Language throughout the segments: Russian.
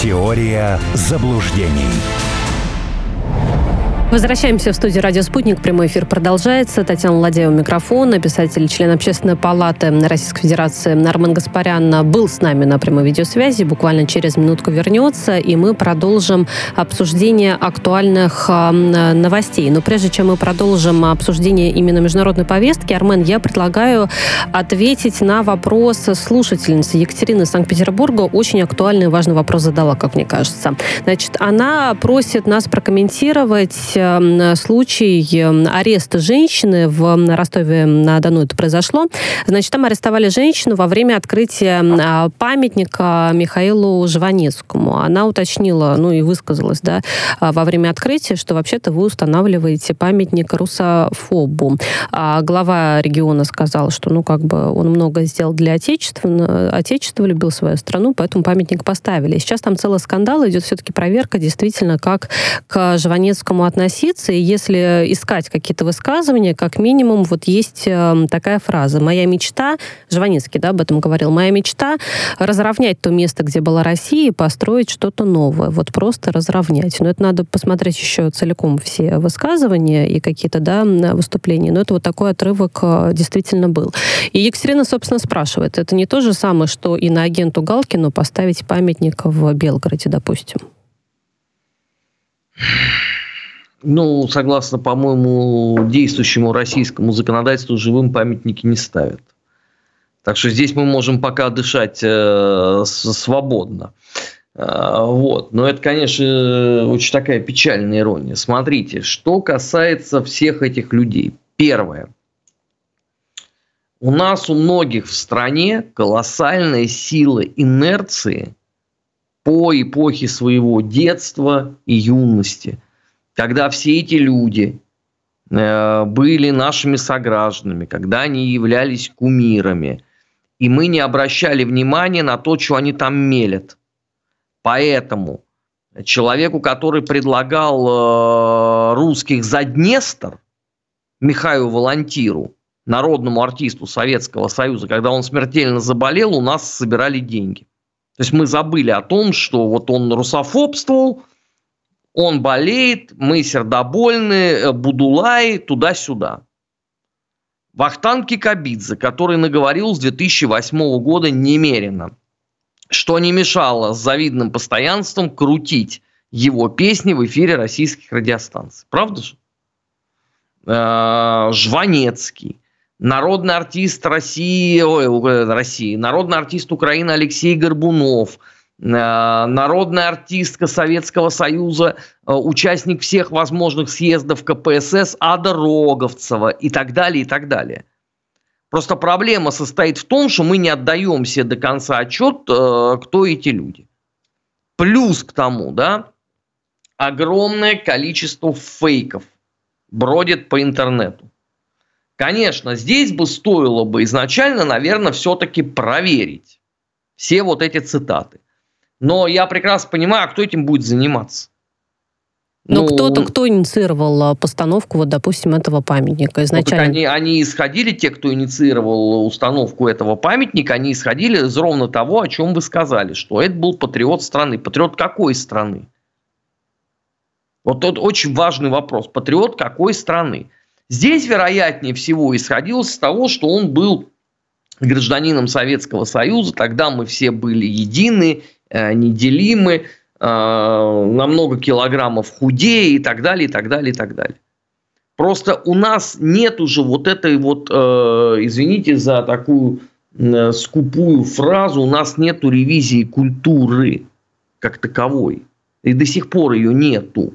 Теория заблуждений. Возвращаемся в студию «Радио Спутник». Прямой эфир продолжается. Татьяна Ладеева, микрофон. Писатель, член Общественной палаты Российской Федерации Армен Гаспарян был с нами на прямой видеосвязи. Буквально через минутку вернется, и мы продолжим обсуждение актуальных э, новостей. Но прежде чем мы продолжим обсуждение именно международной повестки, Армен, я предлагаю ответить на вопрос слушательницы Екатерины Санкт-Петербурга. Очень актуальный и важный вопрос задала, как мне кажется. Значит, она просит нас прокомментировать случай ареста женщины в Ростове-на-Дону это произошло. Значит, там арестовали женщину во время открытия а, памятника Михаилу Жванецкому. Она уточнила, ну и высказалась, да, а, во время открытия, что вообще-то вы устанавливаете памятник русофобу. А глава региона сказал, что, ну, как бы он много сделал для Отечества, Отечество любил свою страну, поэтому памятник поставили. Сейчас там целый скандал, идет все-таки проверка действительно, как к Жванецкому относиться относиться, и если искать какие-то высказывания, как минимум вот есть э, такая фраза. «Моя мечта», Жванецкий да, об этом говорил, «моя мечта разровнять то место, где была Россия, и построить что-то новое». Вот просто разровнять. Но это надо посмотреть еще целиком все высказывания и какие-то да, выступления. Но это вот такой отрывок э, действительно был. И Екатерина, собственно, спрашивает, это не то же самое, что и на агенту Галкину поставить памятник в Белгороде, допустим? Ну, согласно, по-моему, действующему российскому законодательству, живым памятники не ставят. Так что здесь мы можем пока дышать э, свободно. Э, вот. Но это, конечно, очень такая печальная ирония. Смотрите, что касается всех этих людей. Первое. У нас у многих в стране колоссальная сила инерции по эпохе своего детства и юности – когда все эти люди э, были нашими согражданами, когда они являлись кумирами, и мы не обращали внимания на то, что они там мелят. Поэтому человеку, который предлагал э, русских за Днестр, Михаилу Волонтиру, народному артисту Советского Союза, когда он смертельно заболел, у нас собирали деньги. То есть мы забыли о том, что вот он русофобствовал, он болеет, мы сердобольны, э, Будулай, туда-сюда. Вахтанг Кикабидзе, который наговорил с 2008 года немерено, что не мешало с завидным постоянством крутить его песни в эфире российских радиостанций. Правда же? Э, Жванецкий, народный артист России, ой, э, России, народный артист Украины Алексей Горбунов – народная артистка Советского Союза, э, участник всех возможных съездов КПСС Ада Роговцева и так далее, и так далее. Просто проблема состоит в том, что мы не отдаем себе до конца отчет, э, кто эти люди. Плюс к тому, да, огромное количество фейков бродит по интернету. Конечно, здесь бы стоило бы изначально, наверное, все-таки проверить все вот эти цитаты. Но я прекрасно понимаю, кто этим будет заниматься. Но ну, кто-то, кто инициировал а, постановку, вот, допустим, этого памятника изначально? Ну, они, они исходили, те, кто инициировал установку этого памятника, они исходили из ровно того, о чем вы сказали, что это был патриот страны. Патриот какой страны? Вот тут очень важный вопрос. Патриот какой страны? Здесь, вероятнее всего, исходилось с того, что он был гражданином Советского Союза, тогда мы все были едины, неделимы, э, на много килограммов худее и так далее, и так далее, и так далее. Просто у нас нет уже вот этой вот, э, извините за такую скупую фразу, у нас нету ревизии культуры как таковой. И до сих пор ее нету.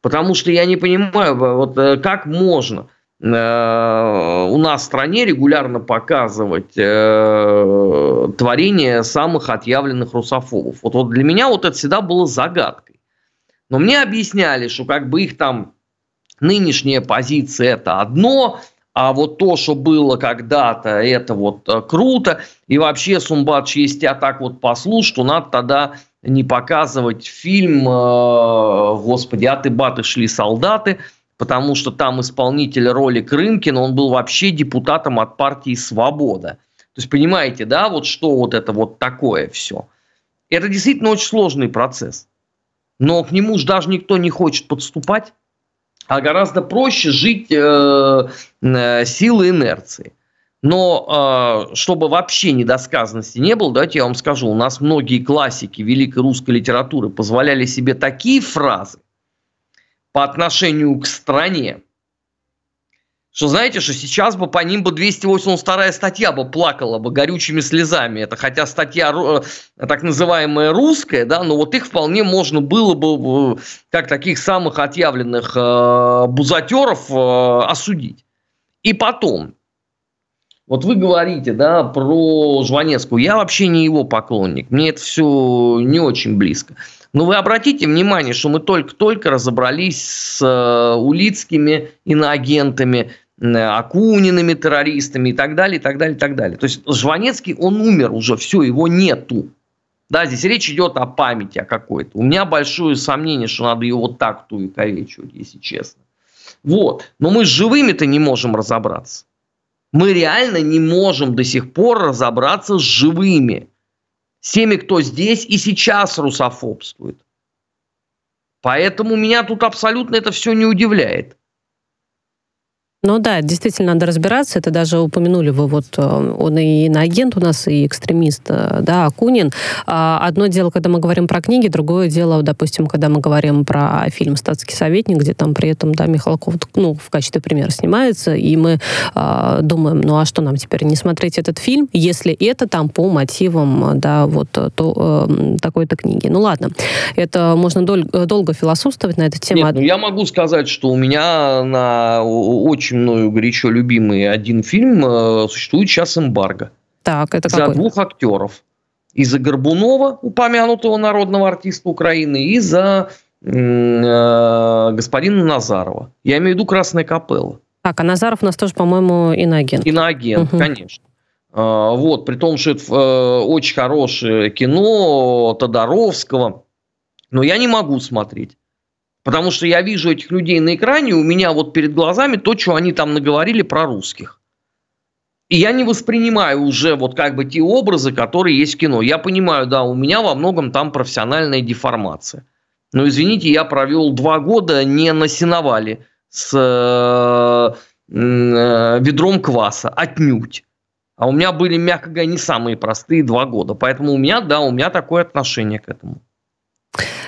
Потому что я не понимаю, вот как можно – Э, у нас в стране регулярно показывать э, творения самых отъявленных русофобов. Вот, вот для меня вот это всегда было загадкой. Но мне объясняли, что как бы их там нынешняя позиция это одно, а вот то, что было когда-то, это вот э, круто. И вообще, Сумбадж, если тебя так вот послушать, то надо тогда не показывать фильм, э, господи, а ты баты шли солдаты, потому что там исполнитель роли Крынкин, он был вообще депутатом от партии «Свобода». То есть, понимаете, да, вот что вот это вот такое все. Это действительно очень сложный процесс. Но к нему же даже никто не хочет подступать, а гораздо проще жить э, э, силой инерции. Но э, чтобы вообще недосказанности не было, давайте я вам скажу, у нас многие классики великой русской литературы позволяли себе такие фразы по отношению к стране, что знаете, что сейчас бы по ним бы 282 статья бы плакала бы горючими слезами. Это хотя статья э, так называемая русская, да, но вот их вполне можно было бы как таких самых отъявленных э, бузатеров э, осудить. И потом, вот вы говорите, да, про Жванецкую. Я вообще не его поклонник. Мне это все не очень близко. Но вы обратите внимание, что мы только-только разобрались с э, улицкими иноагентами, э, Акуниными террористами и так далее, и так далее, и так далее. То есть Жванецкий, он умер уже, все, его нету. Да, здесь речь идет о памяти о какой-то. У меня большое сомнение, что надо его вот так ту увековечивать, если честно. Вот. Но мы с живыми-то не можем разобраться. Мы реально не можем до сих пор разобраться с живыми. С теми, кто здесь и сейчас русофобствует. Поэтому меня тут абсолютно это все не удивляет. Ну да, действительно надо разбираться. Это даже упомянули вы, вот э, он и иноагент у нас, и экстремист, э, да, Акунин. А, одно дело, когда мы говорим про книги, другое дело, допустим, когда мы говорим про фильм «Статский советник», где там при этом, да, Михалков, ну, в качестве примера снимается, и мы а, думаем, ну а что нам теперь, не смотреть этот фильм, если это там по мотивам, да, вот э, такой-то книги. Ну ладно, это можно дол- долго философствовать на эту тему. Нет, ну я могу сказать, что у меня на очень очень мною горячо любимый один фильм, э, существует сейчас эмбарго. Так, это За какой? двух актеров. И за Горбунова, упомянутого народного артиста Украины, и за э, господина Назарова. Я имею в виду «Красная капелла». Так, а Назаров у нас тоже, по-моему, иноагент. Иноагент, угу. конечно. А, вот, при том, что это э, очень хорошее кино Тодоровского, но я не могу смотреть. Потому что я вижу этих людей на экране, у меня вот перед глазами то, что они там наговорили про русских. И я не воспринимаю уже вот как бы те образы, которые есть в кино. Я понимаю, да, у меня во многом там профессиональная деформация. Но извините, я провел два года не на сеновале с э, э, ведром кваса, отнюдь. А у меня были, мягко говоря, не самые простые два года. Поэтому у меня, да, у меня такое отношение к этому.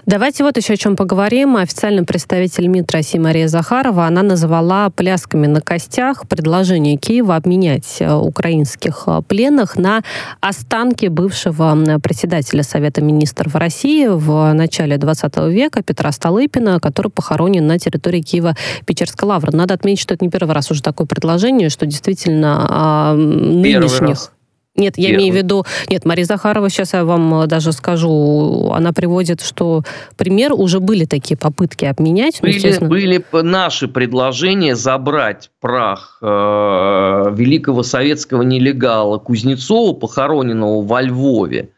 Давайте вот еще о чем поговорим. Официальный представитель МИД России Мария Захарова, она назвала плясками на костях предложение Киева обменять э, украинских э, пленных на останки бывшего председателя Совета министров России в начале 20 века Петра Столыпина, который похоронен на территории Киева Печерской лавры. Надо отметить, что это не первый раз уже такое предложение, что действительно а, нынешних... Раз. Нет, я Первый. имею в виду... Нет, Мария Захарова, сейчас я вам э, даже скажу, она приводит, что пример, уже были такие попытки обменять. Были, естественно... были наши предложения забрать прах э, великого советского нелегала Кузнецова, похороненного во Львове,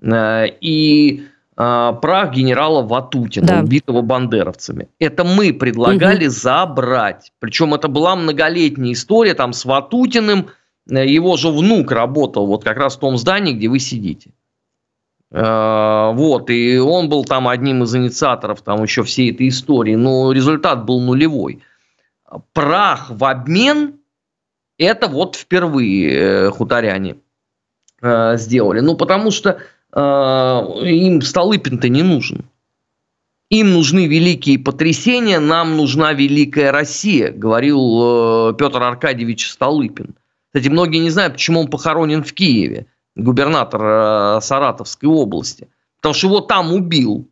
э, и э, прах генерала Ватутина, да. убитого бандеровцами. Это мы предлагали угу. забрать. Причем это была многолетняя история там с Ватутиным, его же внук работал вот как раз в том здании, где вы сидите. Э, вот, и он был там одним из инициаторов там еще всей этой истории, но результат был нулевой. Прах в обмен – это вот впервые э, хуторяне сделали. Ну, потому что им Столыпин-то не нужен. Им нужны великие потрясения, нам нужна великая Россия, говорил Петр Аркадьевич Столыпин. Кстати, многие не знают, почему он похоронен в Киеве, губернатор э, Саратовской области. Потому что его там убил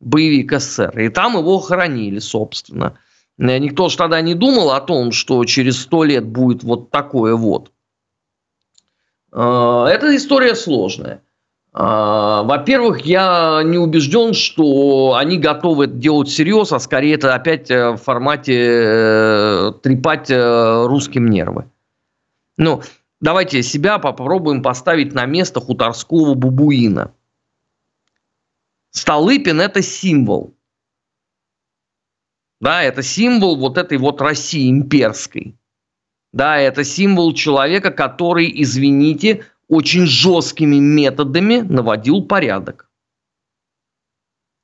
боевик СССР. И там его хоронили, собственно. Э, никто же тогда не думал о том, что через сто лет будет вот такое вот. Э, эта история сложная. Во-первых, я не убежден, что они готовы это делать всерьез, а скорее это опять в формате трепать русским нервы. Ну, давайте себя попробуем поставить на место хуторского бубуина. Столыпин – это символ. Да, это символ вот этой вот России имперской. Да, это символ человека, который, извините, очень жесткими методами наводил порядок.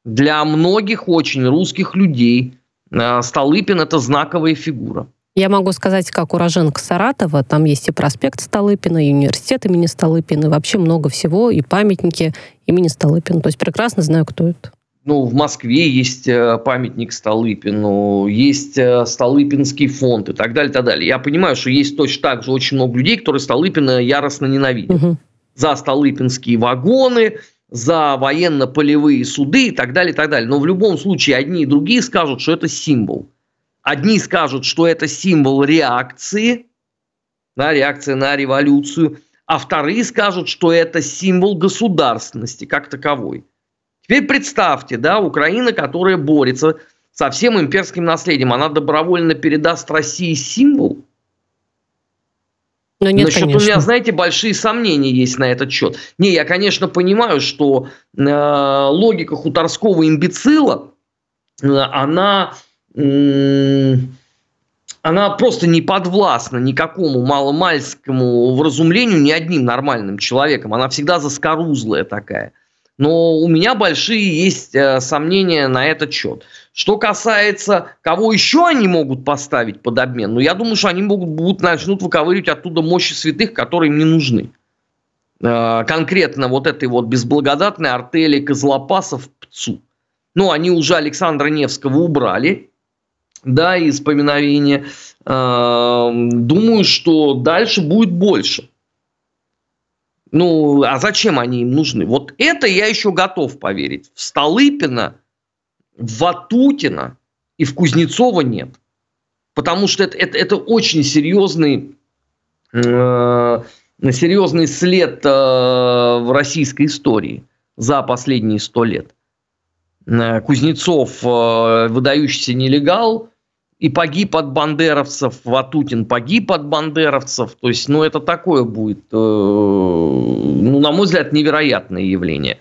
Для многих очень русских людей э, Столыпин – это знаковая фигура. Я могу сказать, как уроженка Саратова, там есть и проспект Столыпина, и университет имени Столыпина, и вообще много всего, и памятники имени Столыпина. То есть прекрасно знаю, кто это. Ну, в Москве есть э, памятник Столыпину, есть э, Столыпинский фонд и так далее, и так далее. Я понимаю, что есть точно так же очень много людей, которые Столыпина яростно ненавидят. Угу. За Столыпинские вагоны, за военно-полевые суды и так далее, и так далее. Но в любом случае одни и другие скажут, что это символ. Одни скажут, что это символ реакции, да, реакция на революцию, а вторые скажут, что это символ государственности как таковой. Теперь представьте, да, Украина, которая борется со всем имперским наследием, она добровольно передаст России символ? Но ну, нет, Насчет конечно. у меня, знаете, большие сомнения есть на этот счет. Не, я, конечно, понимаю, что э, логика хуторского имбецила, э, она она просто не подвластна никакому маломальскому вразумлению ни одним нормальным человеком. Она всегда заскорузлая такая. Но у меня большие есть э, сомнения на этот счет. Что касается, кого еще они могут поставить под обмен, ну, я думаю, что они могут, будут начнут выковыривать оттуда мощи святых, которые им не нужны. Э, конкретно вот этой вот безблагодатной артели Козлопасов ПЦУ. Ну, они уже Александра Невского убрали, да, из поминовения. Эм, думаю, что дальше будет больше. Ну, а зачем они им нужны? Вот это я еще готов поверить. В Столыпина, в Ватутина и в Кузнецова нет. Потому что это, это, это очень серьезный, э, серьезный след э, в российской истории за последние сто лет. Э, Кузнецов э, выдающийся нелегал, и погиб от бандеровцев, Ватутин погиб от бандеровцев. То есть, ну, это такое будет, э, ну, на мой взгляд, невероятное явление.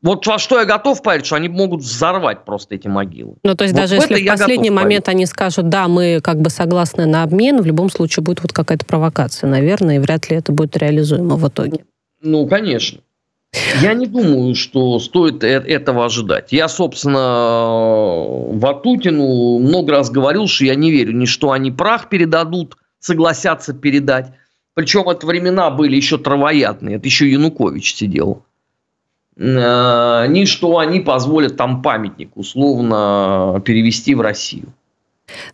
Вот во что я готов поверить, что они могут взорвать просто эти могилы. Ну, то есть, вот даже если в последний момент поверить. они скажут, да, мы как бы согласны на обмен, в любом случае будет вот какая-то провокация, наверное, и вряд ли это будет реализуемо в итоге. Ну, конечно. Я не думаю, что стоит э, этого ожидать. Я, собственно, Ватутину много раз говорил, что я не верю ни что они прах передадут, согласятся передать. Причем это времена были еще травоядные, это еще Янукович сидел. Э, ни что они позволят там памятник условно перевести в Россию.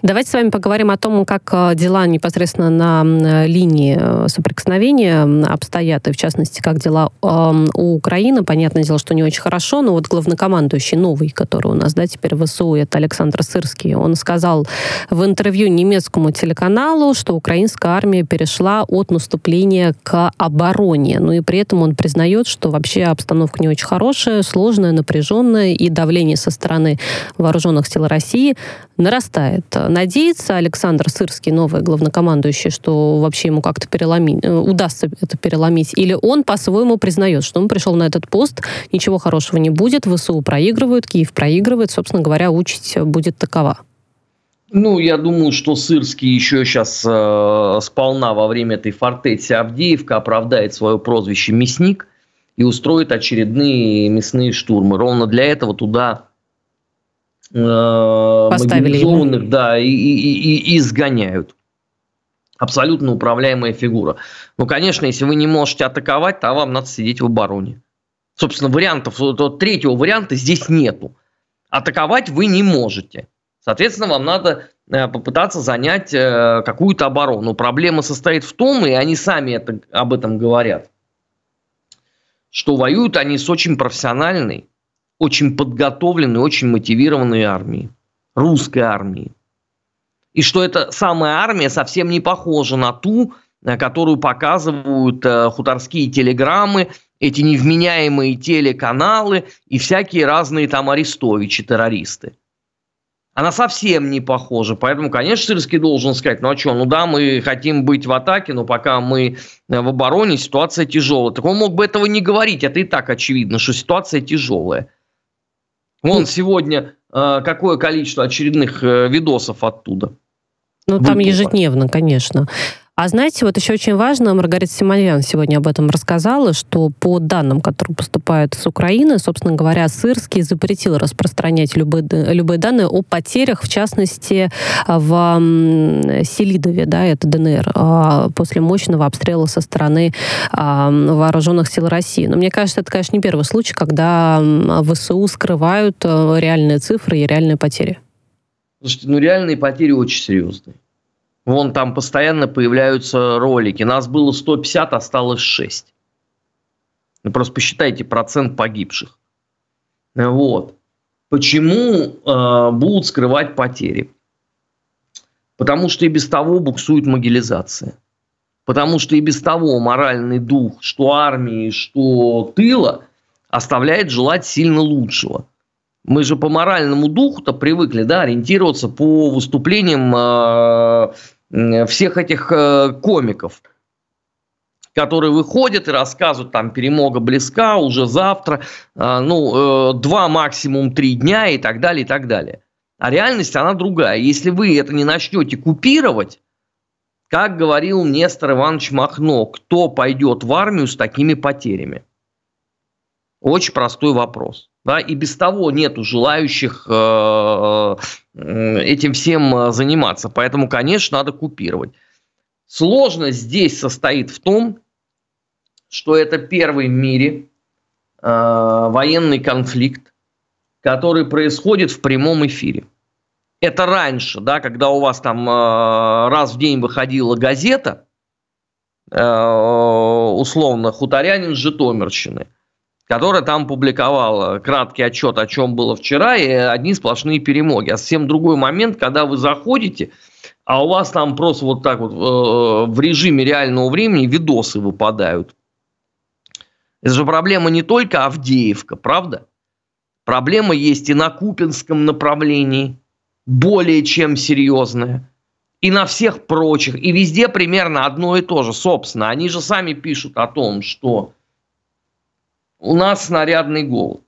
Давайте с вами поговорим о том, как э, дела непосредственно на линии э, соприкосновения обстоят, и в частности, как дела у Украины. Понятное дело, что не очень хорошо, но вот главнокомандующий новый, который у нас, да, теперь в ВСУ, это Александр Сырский, он сказал в интервью немецкому телеканалу, что украинская армия перешла от наступления к обороне. Ну и при этом он признает, что вообще обстановка не очень хорошая, сложная, напряженная, и давление со стороны вооруженных сил России нарастает. Надеется Александр Сырский, новый главнокомандующий, что вообще ему как-то переломить, э, удастся это переломить? Или он по-своему признает, что он пришел на этот пост, ничего хорошего не будет, ВСУ проигрывают, Киев проигрывает, собственно говоря, участь будет такова? Ну, я думаю, что Сырский еще сейчас э, сполна во время этой фортеции Авдеевка оправдает свое прозвище «Мясник» и устроит очередные мясные штурмы. Ровно для этого туда э, мобилизованных, да, и, и, и, изгоняют. Абсолютно управляемая фигура. Ну, конечно, если вы не можете атаковать, то вам надо сидеть в обороне. Собственно, вариантов, третьего варианта здесь нету. Атаковать вы не можете. Соответственно, вам надо э, попытаться занять э, какую-то оборону. Проблема состоит в том, и они сами это, об этом говорят, что воюют они с очень профессиональной, очень подготовленной, очень мотивированной армией, русской армией. И что эта самая армия совсем не похожа на ту, э, которую показывают э, хуторские телеграммы, эти невменяемые телеканалы и всякие разные там арестовичи, террористы. Она совсем не похожа. Поэтому, конечно, Сырский должен сказать, ну а что, ну да, мы хотим быть в атаке, но пока мы э, в обороне, ситуация тяжелая. Так он мог бы этого не говорить, это и так очевидно, что ситуация тяжелая. Вон сегодня э, какое количество очередных э, видосов оттуда. Ну, там ежедневно, конечно. А знаете, вот еще очень важно, Маргарита Симоньян сегодня об этом рассказала, что по данным, которые поступают с Украины, собственно говоря, Сырский запретил распространять любые, любые данные о потерях, в частности, в Селидове, да, это ДНР, а, после мощного обстрела со стороны а, вооруженных сил России. Но мне кажется, это, конечно, не первый случай, когда ВСУ скрывают э, реальные цифры и реальные потери. Слушайте, ну реальные потери очень серьезные. Вон там постоянно появляются ролики. Нас было 150, осталось 6. Вы просто посчитайте процент погибших. Вот. Почему э, будут скрывать потери? Потому что и без того буксует могилизация. Потому что и без того моральный дух, что армии, что тыла, оставляет желать сильно лучшего. Мы же по моральному духу-то привыкли да, ориентироваться по выступлениям э, всех этих э, комиков, которые выходят и рассказывают, там, перемога близка, уже завтра, э, ну, э, два, максимум три дня и так далее, и так далее. А реальность, она другая. Если вы это не начнете купировать, как говорил Нестор Иванович Махно, кто пойдет в армию с такими потерями? Очень простой вопрос. Да, и без того нету желающих э, э, этим всем э, заниматься. Поэтому, конечно, надо купировать. Сложность здесь состоит в том, что это первый в мире военный конфликт, который происходит в прямом эфире. Это раньше, да, когда у вас там раз в день выходила газета, условно, хуторянин Житомирщины – которая там публиковала краткий отчет, о чем было вчера, и одни сплошные перемоги. А совсем другой момент, когда вы заходите, а у вас там просто вот так вот э, в режиме реального времени видосы выпадают. Это же проблема не только Авдеевка, правда? Проблема есть и на Купинском направлении, более чем серьезная. И на всех прочих. И везде примерно одно и то же. Собственно, они же сами пишут о том, что у нас снарядный голод.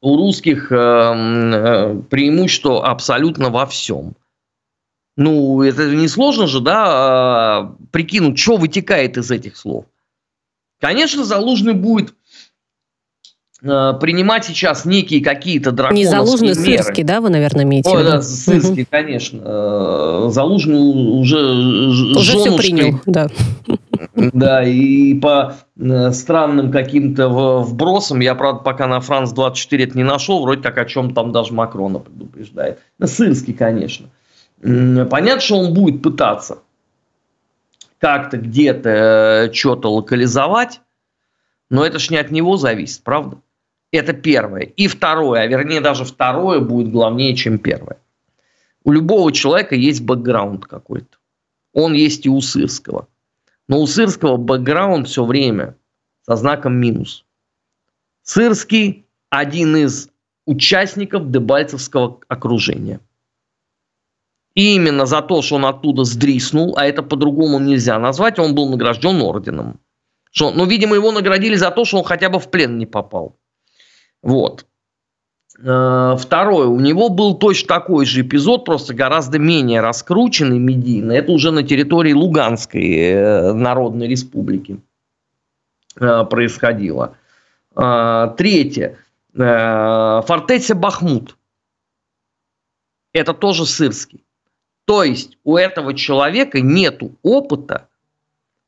У русских э, э, преимущество абсолютно во всем. Ну, это несложно же, да, э, прикинуть, что вытекает из этих слов. Конечно, Залужный будет э, принимать сейчас некие какие-то драконовские Не Залужный, меры. Сырский, да, вы, наверное, имеете Ой, да, Сырский, конечно. Э, Залужный уже Уже все принял, да. Да, и по э, странным каким-то вбросам, я, правда, пока на Франс 24 это не нашел, вроде как о чем там даже Макрона предупреждает. Сырский, конечно. Понятно, что он будет пытаться как-то где-то э, что-то локализовать, но это ж не от него зависит, правда? Это первое. И второе, а вернее даже второе будет главнее, чем первое. У любого человека есть бэкграунд какой-то. Он есть и у Сырского. Но у Сырского бэкграунд все время со знаком минус. Сырский один из участников Дебальцевского окружения. И именно за то, что он оттуда сдриснул, а это по-другому нельзя назвать, он был награжден орденом. Что, ну, видимо, его наградили за то, что он хотя бы в плен не попал. Вот. Э, второе, у него был точно такой же эпизод, просто гораздо менее раскрученный медийно. Это уже на территории Луганской э, Народной Республики э, происходило. Третье. Фортеция Бахмут. Это тоже сырский. То есть у этого человека нет опыта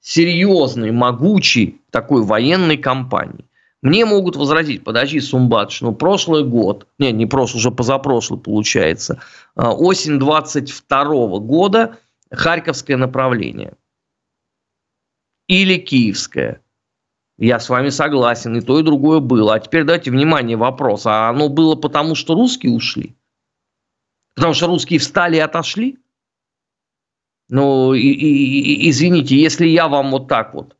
серьезной, могучей такой военной кампании. Мне могут возразить, подожди, Сумбатш, ну прошлый год, не, не прошлый, уже позапрошлый получается, а, осень 22 года, Харьковское направление. Или Киевское. Я с вами согласен, и то, и другое было. А теперь дайте внимание вопрос. А оно было потому, что русские ушли? Потому что русские встали и отошли? Ну, и, и, и, извините, если я вам вот так вот,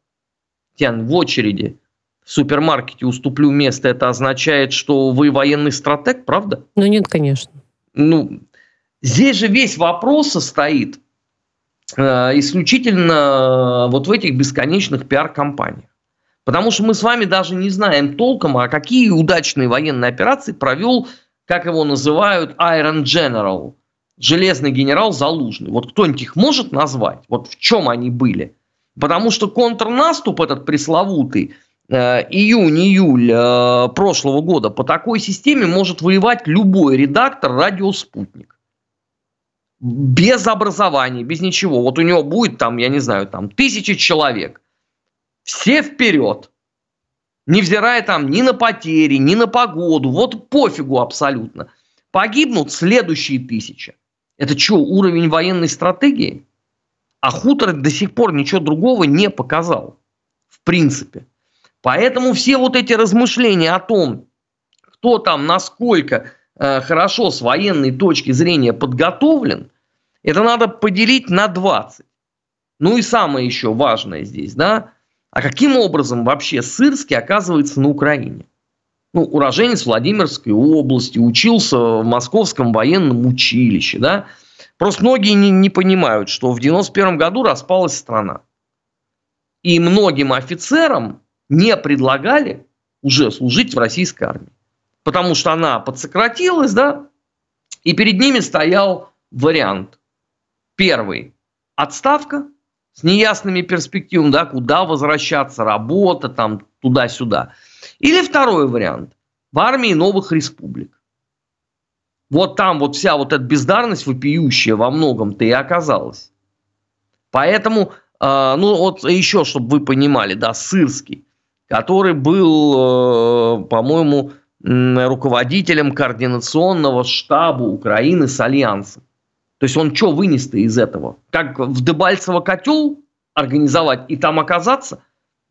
Тян, в очереди в супермаркете уступлю место, это означает, что вы военный стратег, правда? Ну нет, конечно. Ну, здесь же весь вопрос состоит э, исключительно вот в этих бесконечных пиар-компаниях. Потому что мы с вами даже не знаем толком, а какие удачные военные операции провел, как его называют, Iron General, железный генерал Залужный. Вот кто-нибудь их может назвать? Вот в чем они были? Потому что контрнаступ этот пресловутый, э, июнь-июль э, прошлого года, по такой системе может воевать любой редактор радио «Спутник». Без образования, без ничего. Вот у него будет там, я не знаю, там тысячи человек. Все вперед. Невзирая там ни на потери, ни на погоду. Вот пофигу абсолютно. Погибнут следующие тысячи. Это что, уровень военной стратегии? А хутор до сих пор ничего другого не показал. В принципе. Поэтому все вот эти размышления о том, кто там насколько э, хорошо с военной точки зрения подготовлен, это надо поделить на 20. Ну и самое еще важное здесь, да, а каким образом вообще Сырский оказывается на Украине? ну, уроженец Владимирской области, учился в Московском военном училище, да. Просто многие не, не понимают, что в 91 году распалась страна. И многим офицерам не предлагали уже служить в российской армии. Потому что она подсократилась, да, и перед ними стоял вариант. Первый – отставка с неясными перспективами, да, куда возвращаться, работа там туда-сюда – или второй вариант. В армии новых республик. Вот там вот вся вот эта бездарность вопиющая во многом-то и оказалась. Поэтому, э, ну вот еще, чтобы вы понимали, да, Сырский, который был, э, по-моему, руководителем координационного штаба Украины с Альянсом. То есть он что вынес-то из этого? Как в Дебальцево котел организовать и там оказаться?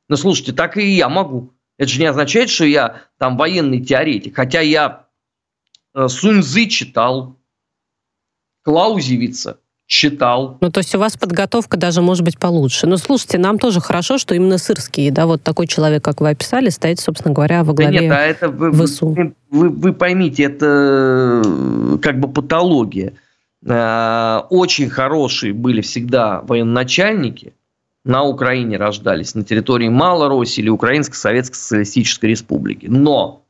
Ну, слушайте, так и я могу. Это же не означает, что я там военный теоретик. Хотя я э, Суньзы читал, Клаузевица читал. Ну, то есть у вас подготовка даже может быть получше. Но слушайте, нам тоже хорошо, что именно сырские, да, вот такой человек, как вы описали, стоит, собственно говоря, во главе да нет, а это вы, ВСУ. Вы, вы, вы поймите, это э, как бы патология. Э, очень хорошие были всегда военачальники, на Украине рождались, на территории Малороссии или Украинской Советской Социалистической Республики. Но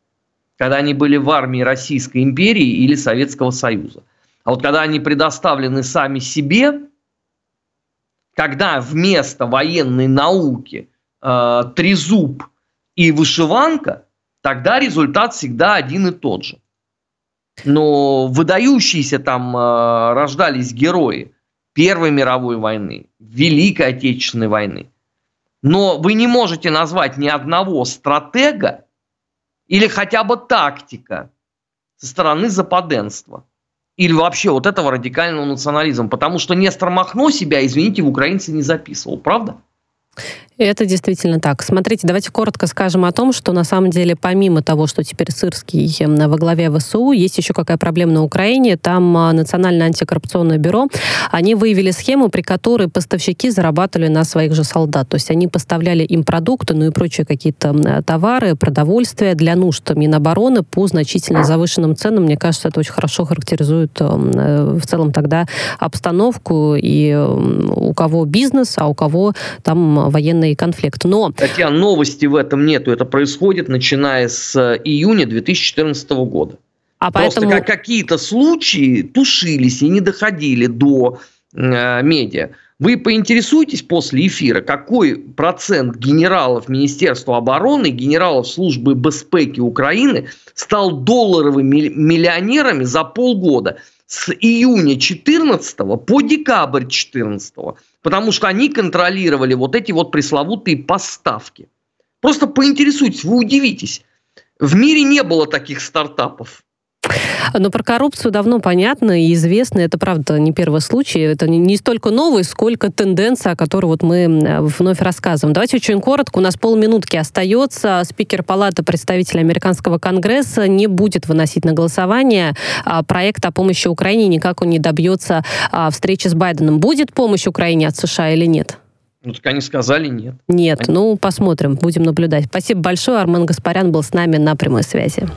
когда они были в армии Российской империи или Советского Союза. А вот когда они предоставлены сами себе, когда вместо военной науки э, трезуб и вышиванка, тогда результат всегда один и тот же. Но выдающиеся там э, рождались герои – Первой мировой войны, Великой Отечественной войны. Но вы не можете назвать ни одного стратега или хотя бы тактика со стороны западенства. Или вообще вот этого радикального национализма. Потому что Нестор Махно себя, извините, в украинцы не записывал. Правда? Это действительно так. Смотрите, давайте коротко скажем о том, что на самом деле помимо того, что теперь Сырский эм, во главе ВСУ, есть еще какая проблема на Украине. Там а, Национальное антикоррупционное бюро, они выявили схему, при которой поставщики зарабатывали на своих же солдат. То есть они поставляли им продукты, ну и прочие какие-то товары, продовольствие для нужд Минобороны по значительно завышенным ценам. Мне кажется, это очень хорошо характеризует эм, э, в целом тогда обстановку и эм, у кого бизнес, а у кого там военные военный конфликт. Но... Хотя новости в этом нету. Это происходит начиная с э, июня 2014 года. А Просто поэтому... как какие-то случаи тушились и не доходили до э, медиа. Вы поинтересуетесь после эфира, какой процент генералов Министерства обороны, генералов службы безпеки Украины стал долларовыми миллионерами за полгода с июня 14 по декабрь 14 потому что они контролировали вот эти вот пресловутые поставки. Просто поинтересуйтесь, вы удивитесь. В мире не было таких стартапов. Но про коррупцию давно понятно и известно. Это, правда, не первый случай. Это не столько новый, сколько тенденция, о которой вот мы вновь рассказываем. Давайте очень коротко. У нас полминутки остается. Спикер Палаты представителей Американского Конгресса не будет выносить на голосование а, проект о помощи Украине. Никак он не добьется а, встречи с Байденом. Будет помощь Украине от США или нет? Ну, так они сказали нет. Нет, они... ну, посмотрим, будем наблюдать. Спасибо большое. Армен Гаспарян был с нами на прямой связи.